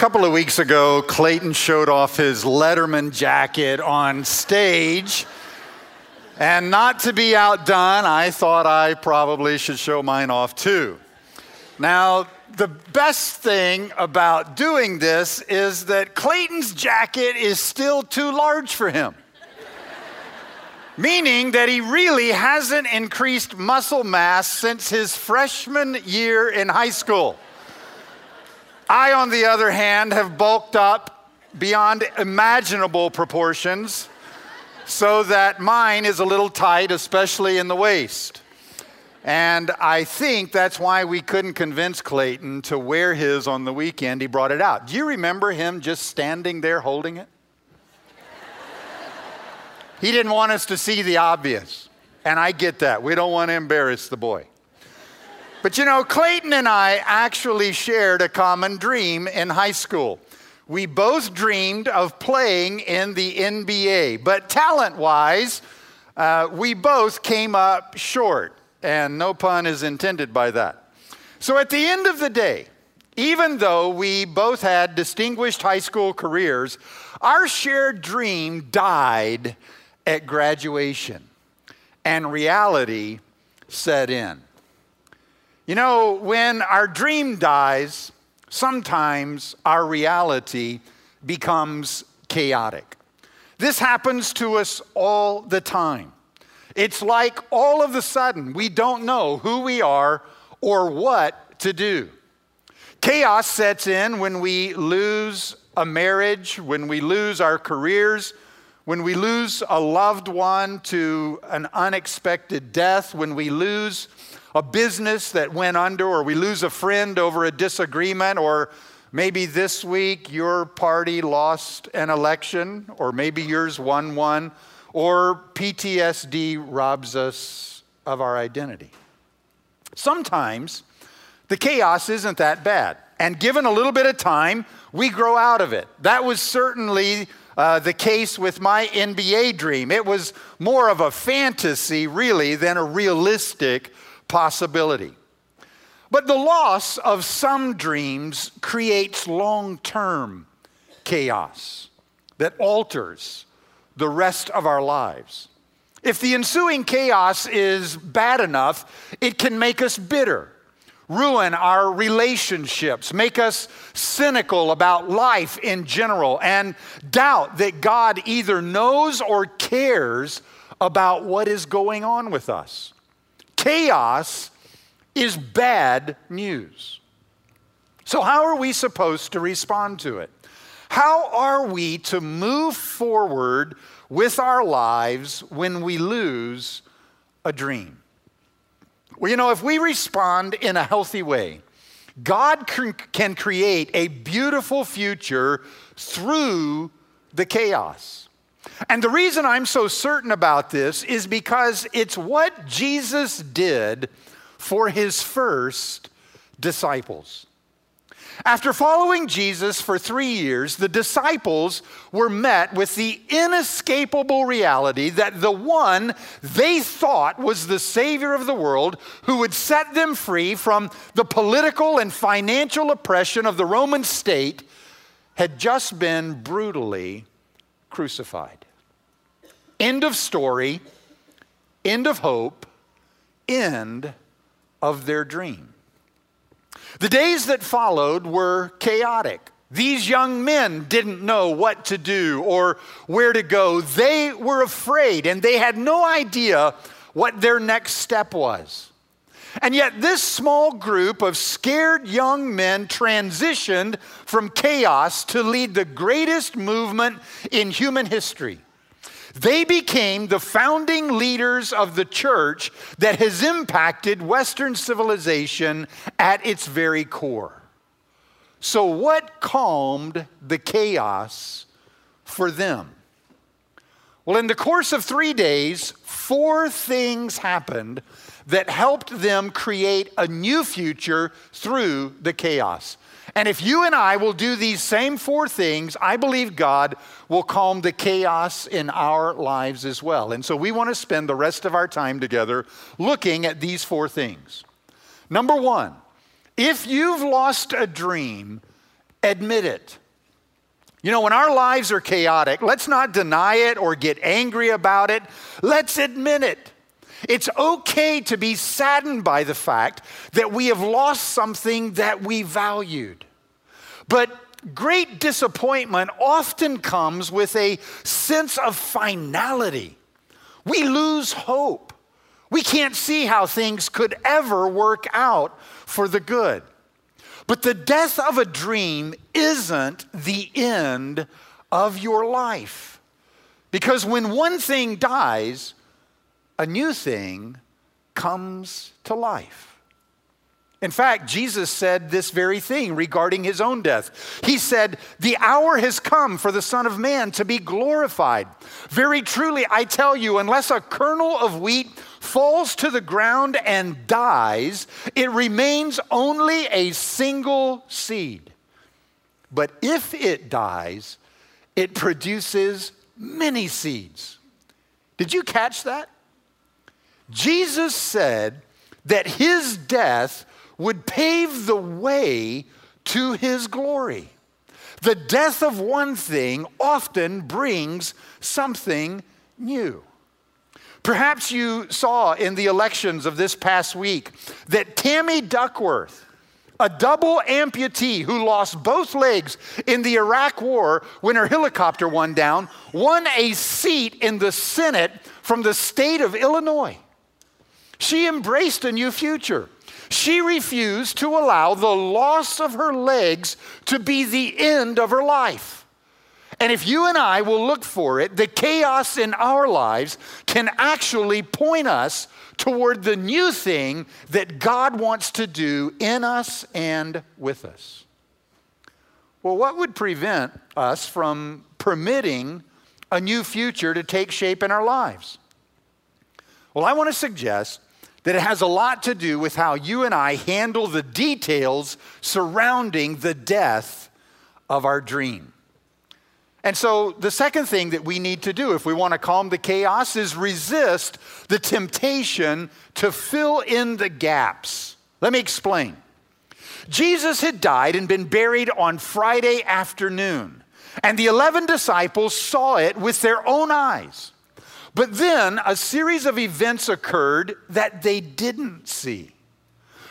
Couple of weeks ago, Clayton showed off his Letterman jacket on stage. And not to be outdone, I thought I probably should show mine off too. Now, the best thing about doing this is that Clayton's jacket is still too large for him. Meaning that he really hasn't increased muscle mass since his freshman year in high school. I, on the other hand, have bulked up beyond imaginable proportions so that mine is a little tight, especially in the waist. And I think that's why we couldn't convince Clayton to wear his on the weekend. He brought it out. Do you remember him just standing there holding it? he didn't want us to see the obvious. And I get that. We don't want to embarrass the boy. But you know, Clayton and I actually shared a common dream in high school. We both dreamed of playing in the NBA, but talent wise, uh, we both came up short, and no pun is intended by that. So at the end of the day, even though we both had distinguished high school careers, our shared dream died at graduation, and reality set in. You know, when our dream dies, sometimes our reality becomes chaotic. This happens to us all the time. It's like all of a sudden we don't know who we are or what to do. Chaos sets in when we lose a marriage, when we lose our careers, when we lose a loved one to an unexpected death, when we lose a business that went under, or we lose a friend over a disagreement, or maybe this week your party lost an election, or maybe yours won one, or PTSD robs us of our identity. Sometimes the chaos isn't that bad. And given a little bit of time, we grow out of it. That was certainly uh, the case with my NBA dream. It was more of a fantasy, really, than a realistic possibility. But the loss of some dreams creates long term chaos that alters the rest of our lives. If the ensuing chaos is bad enough, it can make us bitter, ruin our relationships, make us cynical about life in general, and doubt that God either knows or cares about what is going on with us. Chaos is bad news. So, how are we supposed to respond to it? How are we to move forward with our lives when we lose a dream? Well, you know, if we respond in a healthy way, God can create a beautiful future through the chaos. And the reason I'm so certain about this is because it's what Jesus did for his first disciples. After following Jesus for three years, the disciples were met with the inescapable reality that the one they thought was the Savior of the world, who would set them free from the political and financial oppression of the Roman state, had just been brutally crucified. End of story, end of hope, end of their dream. The days that followed were chaotic. These young men didn't know what to do or where to go. They were afraid and they had no idea what their next step was. And yet, this small group of scared young men transitioned from chaos to lead the greatest movement in human history. They became the founding leaders of the church that has impacted Western civilization at its very core. So, what calmed the chaos for them? Well, in the course of three days, four things happened that helped them create a new future through the chaos. And if you and I will do these same four things, I believe God will calm the chaos in our lives as well. And so we want to spend the rest of our time together looking at these four things. Number one, if you've lost a dream, admit it. You know, when our lives are chaotic, let's not deny it or get angry about it. Let's admit it. It's okay to be saddened by the fact that we have lost something that we valued. But great disappointment often comes with a sense of finality. We lose hope. We can't see how things could ever work out for the good. But the death of a dream isn't the end of your life. Because when one thing dies, a new thing comes to life. In fact, Jesus said this very thing regarding his own death. He said, The hour has come for the Son of Man to be glorified. Very truly, I tell you, unless a kernel of wheat falls to the ground and dies, it remains only a single seed. But if it dies, it produces many seeds. Did you catch that? Jesus said that his death would pave the way to his glory. The death of one thing often brings something new. Perhaps you saw in the elections of this past week that Tammy Duckworth, a double amputee who lost both legs in the Iraq War when her helicopter went down, won a seat in the Senate from the state of Illinois. She embraced a new future. She refused to allow the loss of her legs to be the end of her life. And if you and I will look for it, the chaos in our lives can actually point us toward the new thing that God wants to do in us and with us. Well, what would prevent us from permitting a new future to take shape in our lives? Well, I want to suggest that it has a lot to do with how you and I handle the details surrounding the death of our dream. And so, the second thing that we need to do if we want to calm the chaos is resist the temptation to fill in the gaps. Let me explain. Jesus had died and been buried on Friday afternoon, and the 11 disciples saw it with their own eyes. But then a series of events occurred that they didn't see.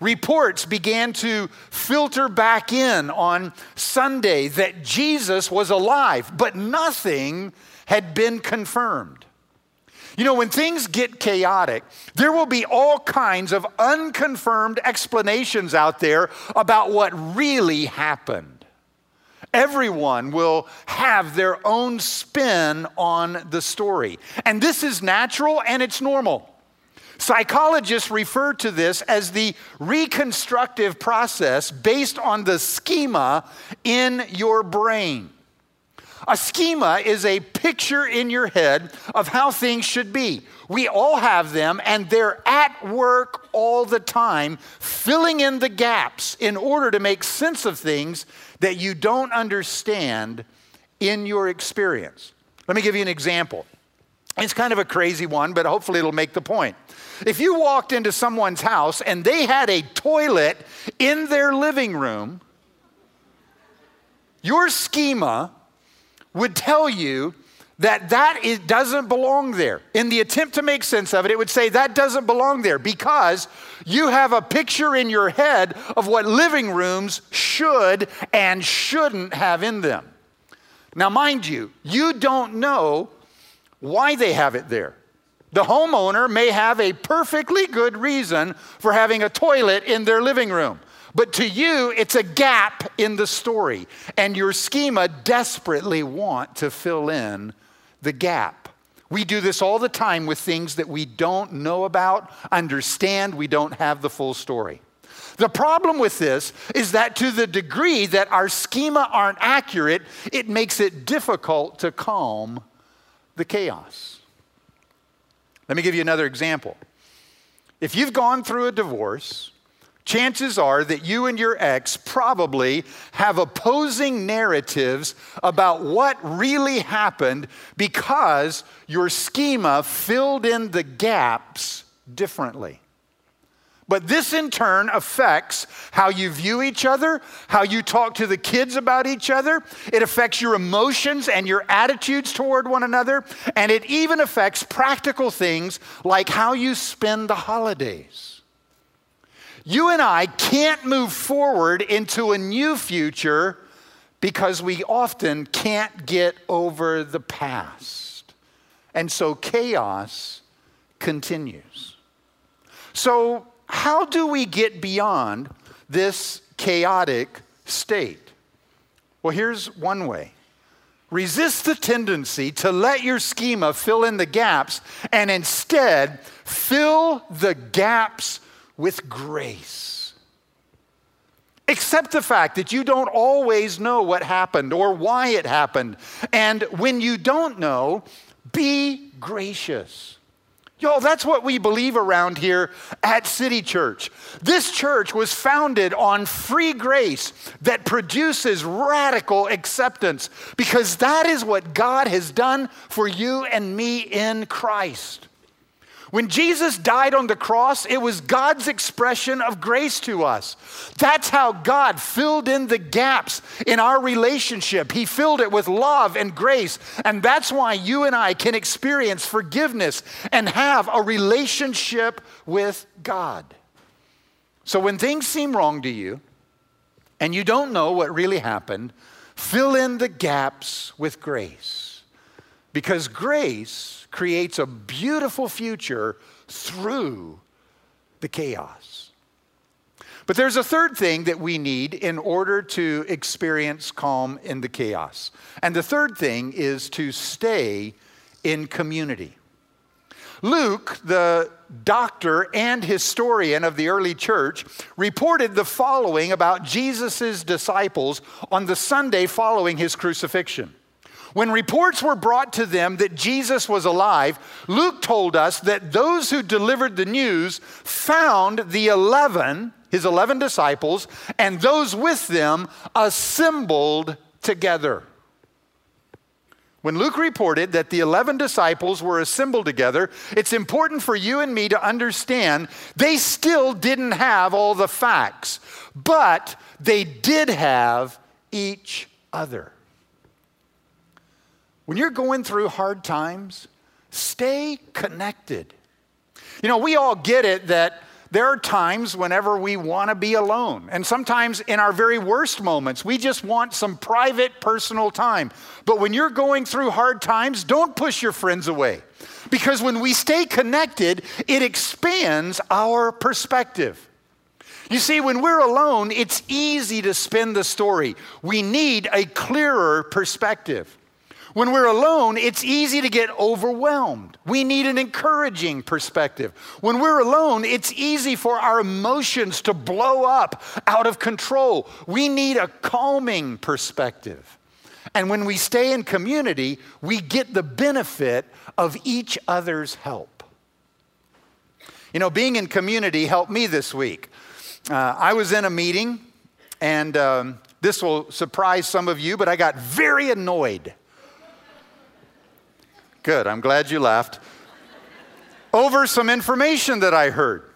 Reports began to filter back in on Sunday that Jesus was alive, but nothing had been confirmed. You know, when things get chaotic, there will be all kinds of unconfirmed explanations out there about what really happened. Everyone will have their own spin on the story. And this is natural and it's normal. Psychologists refer to this as the reconstructive process based on the schema in your brain. A schema is a picture in your head of how things should be. We all have them, and they're work all the time, filling in the gaps in order to make sense of things that you don't understand in your experience. Let me give you an example. It's kind of a crazy one, but hopefully it'll make the point. If you walked into someone's house and they had a toilet in their living room, your schema would tell you that that is, doesn't belong there. In the attempt to make sense of it, it would say that doesn't belong there because you have a picture in your head of what living rooms should and shouldn't have in them. Now, mind you, you don't know why they have it there. The homeowner may have a perfectly good reason for having a toilet in their living room. But to you, it's a gap in the story, and your schema desperately want to fill in the gap. We do this all the time with things that we don't know about, understand, we don't have the full story. The problem with this is that to the degree that our schema aren't accurate, it makes it difficult to calm the chaos. Let me give you another example. If you've gone through a divorce, chances are that you and your ex probably have opposing narratives about what really happened because your schema filled in the gaps differently. But this in turn affects how you view each other, how you talk to the kids about each other. It affects your emotions and your attitudes toward one another. And it even affects practical things like how you spend the holidays. You and I can't move forward into a new future because we often can't get over the past. And so chaos continues. So, how do we get beyond this chaotic state? Well, here's one way resist the tendency to let your schema fill in the gaps and instead fill the gaps with grace. Accept the fact that you don't always know what happened or why it happened. And when you don't know, be gracious. Yo, that's what we believe around here at City Church. This church was founded on free grace that produces radical acceptance because that is what God has done for you and me in Christ. When Jesus died on the cross, it was God's expression of grace to us. That's how God filled in the gaps in our relationship. He filled it with love and grace. And that's why you and I can experience forgiveness and have a relationship with God. So when things seem wrong to you and you don't know what really happened, fill in the gaps with grace. Because grace creates a beautiful future through the chaos. But there's a third thing that we need in order to experience calm in the chaos. And the third thing is to stay in community. Luke, the doctor and historian of the early church, reported the following about Jesus' disciples on the Sunday following his crucifixion. When reports were brought to them that Jesus was alive, Luke told us that those who delivered the news found the 11, his 11 disciples, and those with them assembled together. When Luke reported that the 11 disciples were assembled together, it's important for you and me to understand they still didn't have all the facts, but they did have each other. When you're going through hard times, stay connected. You know, we all get it that there are times whenever we want to be alone. And sometimes in our very worst moments, we just want some private, personal time. But when you're going through hard times, don't push your friends away. Because when we stay connected, it expands our perspective. You see, when we're alone, it's easy to spin the story. We need a clearer perspective. When we're alone, it's easy to get overwhelmed. We need an encouraging perspective. When we're alone, it's easy for our emotions to blow up out of control. We need a calming perspective. And when we stay in community, we get the benefit of each other's help. You know, being in community helped me this week. Uh, I was in a meeting, and um, this will surprise some of you, but I got very annoyed Good, I'm glad you laughed. Over some information that I heard.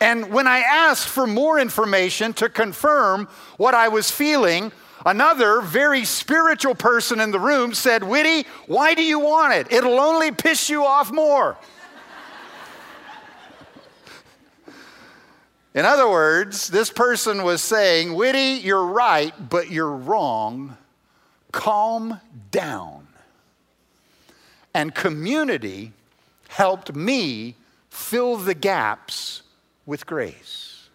And when I asked for more information to confirm what I was feeling, another very spiritual person in the room said, Witty, why do you want it? It'll only piss you off more. in other words, this person was saying, Witty, you're right, but you're wrong. Calm down and community helped me fill the gaps with grace.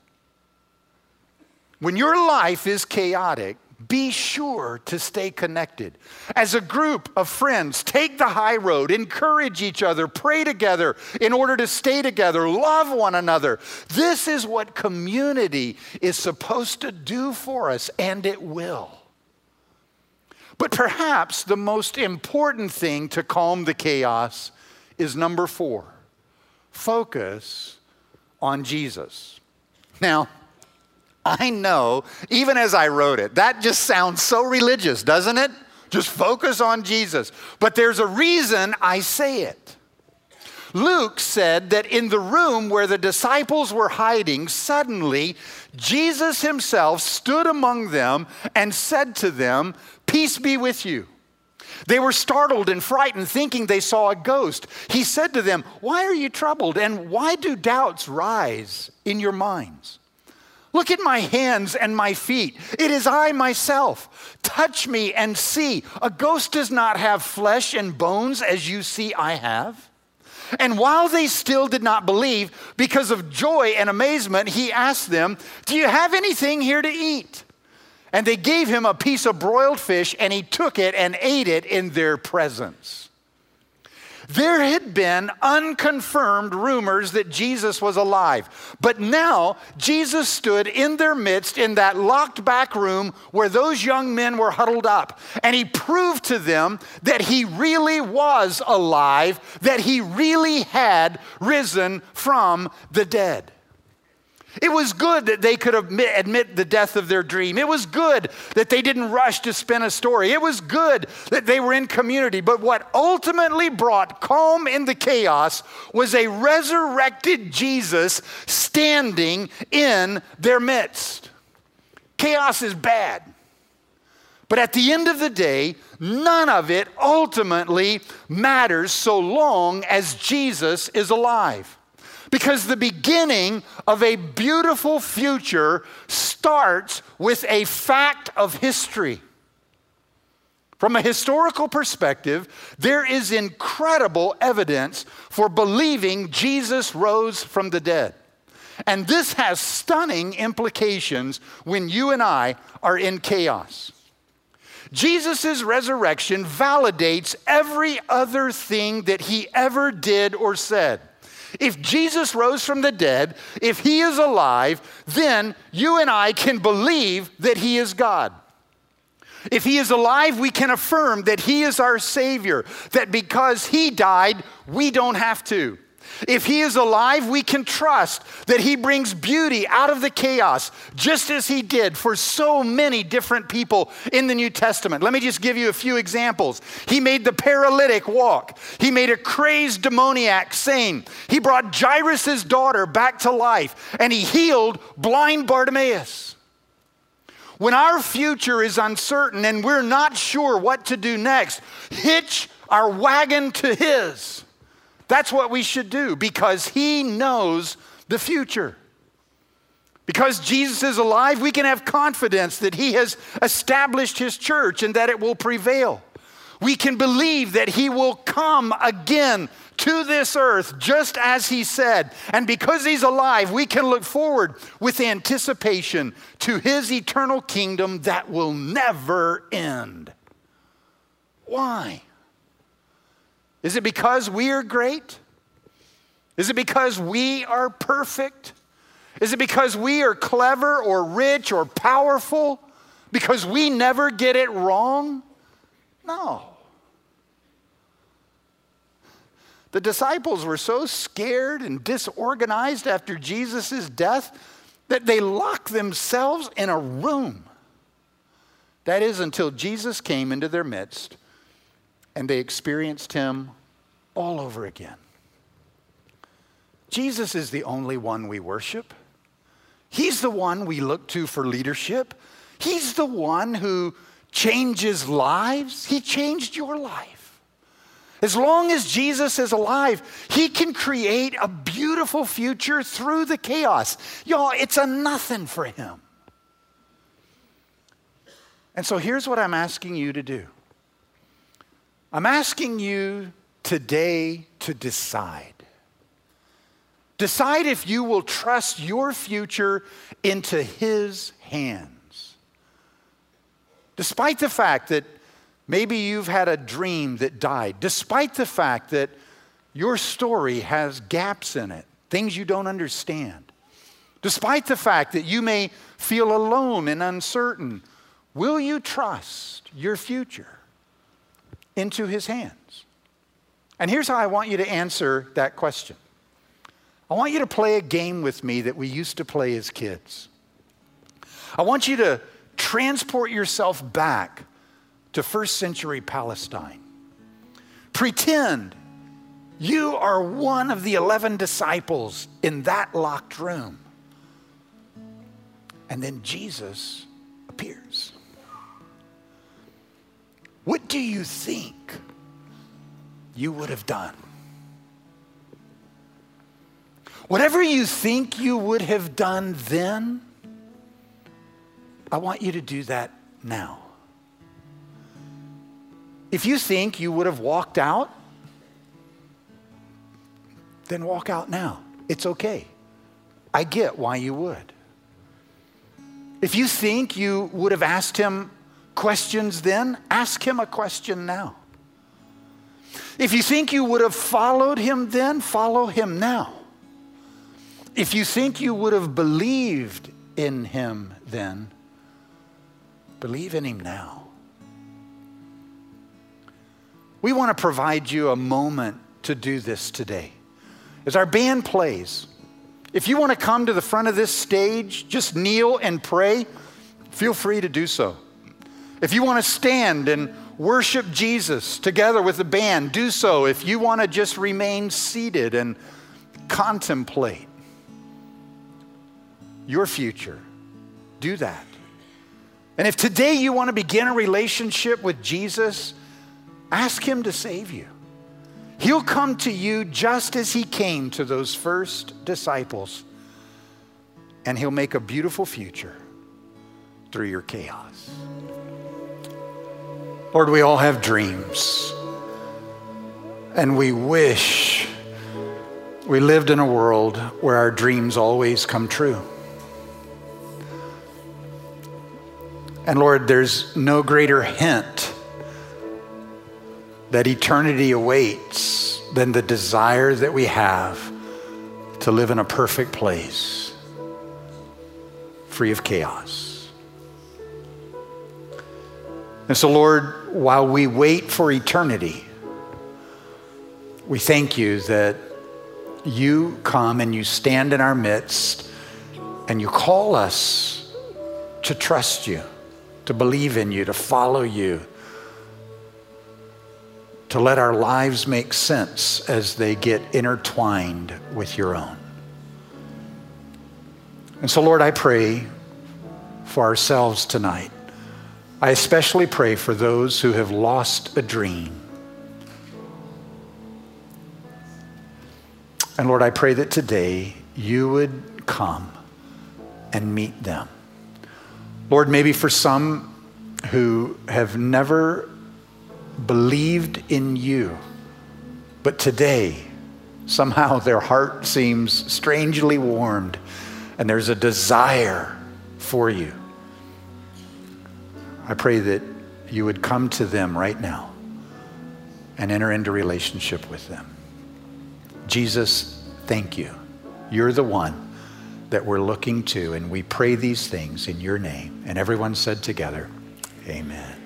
When your life is chaotic, be sure to stay connected. As a group of friends, take the high road, encourage each other, pray together in order to stay together, love one another. This is what community is supposed to do for us, and it will. But perhaps the most important thing to calm the chaos is number four focus on Jesus. Now, I know, even as I wrote it, that just sounds so religious, doesn't it? Just focus on Jesus. But there's a reason I say it. Luke said that in the room where the disciples were hiding, suddenly Jesus himself stood among them and said to them, Peace be with you. They were startled and frightened, thinking they saw a ghost. He said to them, Why are you troubled, and why do doubts rise in your minds? Look at my hands and my feet. It is I myself. Touch me and see. A ghost does not have flesh and bones as you see I have. And while they still did not believe, because of joy and amazement, he asked them, Do you have anything here to eat? And they gave him a piece of broiled fish, and he took it and ate it in their presence. There had been unconfirmed rumors that Jesus was alive. But now Jesus stood in their midst in that locked back room where those young men were huddled up. And he proved to them that he really was alive, that he really had risen from the dead. It was good that they could admit, admit, the death of their dream. It was good that they didn't rush to spin a story. It was good that they were in community. But what ultimately brought calm in the chaos was a resurrected Jesus standing in their midst. Chaos is bad. But at the end of the day, none of it ultimately matters so long as Jesus is alive. Because the beginning of a beautiful future starts with a fact of history. From a historical perspective, there is incredible evidence for believing Jesus rose from the dead. And this has stunning implications when you and I are in chaos. Jesus' resurrection validates every other thing that he ever did or said. If Jesus rose from the dead, if he is alive, then you and I can believe that he is God. If he is alive, we can affirm that he is our Savior, that because he died, we don't have to. If he is alive, we can trust that he brings beauty out of the chaos, just as he did for so many different people in the New Testament. Let me just give you a few examples. He made the paralytic walk, he made a crazed demoniac sane, he brought Jairus' daughter back to life, and he healed blind Bartimaeus. When our future is uncertain and we're not sure what to do next, hitch our wagon to his that's what we should do because He knows the future. Because Jesus is alive, we can have confidence that He has established His church and that it will prevail. We can believe that He will come again to this earth just as He said. And because He's alive, we can look forward with anticipation to His eternal kingdom that will never end. Why? Is it because we are great? Is it because we are perfect? Is it because we are clever or rich or powerful? Because we never get it wrong? No. The disciples were so scared and disorganized after Jesus' death that they locked themselves in a room. That is until Jesus came into their midst and they experienced him all over again. Jesus is the only one we worship. He's the one we look to for leadership. He's the one who changes lives. He changed your life. As long as Jesus is alive, He can create a beautiful future through the chaos. Y'all, it's a nothing for Him. And so here's what I'm asking you to do I'm asking you today to decide. Decide if you will trust your future into His hands. Despite the fact that maybe you've had a dream that died, despite the fact that your story has gaps in it, things you don't understand, despite the fact that you may feel alone and uncertain, will you trust your future? Into his hands? And here's how I want you to answer that question I want you to play a game with me that we used to play as kids. I want you to transport yourself back to first century Palestine. Pretend You are one of the 11 disciples in that locked room. And then Jesus What do you think you would have done? Whatever you think you would have done then, I want you to do that now. If you think you would have walked out, then walk out now. It's okay. I get why you would. If you think you would have asked him questions then, ask him a question now. If you think you would have followed him then, follow him now. If you think you would have believed in him then, believe in him now. We want to provide you a moment to do this today. As our band plays, if you want to come to the front of this stage, just kneel and pray, feel free to do so. If you want to stand and worship Jesus together with the band, do so. If you want to just remain seated and contemplate, your future. Do that. And if today you want to begin a relationship with Jesus, ask Him to save you. He'll come to you just as He came to those first disciples, and He'll make a beautiful future through your chaos. Lord, we all have dreams, and we wish we lived in a world where our dreams always come true. And Lord, there's no greater hint that eternity awaits than the desire that we have to live in a perfect place, free of chaos. And so, Lord, while we wait for eternity, we thank you that you come and you stand in our midst and you call us to trust you to believe in you, to follow you, to let our lives make sense as they get intertwined with your own. And so, Lord, I pray for ourselves tonight. I especially pray for those who have lost a dream. And Lord, I pray that today you would come and meet them. Lord, maybe for some who have never believed in you, but today somehow their heart seems strangely warmed and there's a desire for you. I pray that you would come to them right now and enter into relationship with them. Jesus, thank you. You're the one that we're looking to. And we pray these things in your name. And everyone said together, Amen.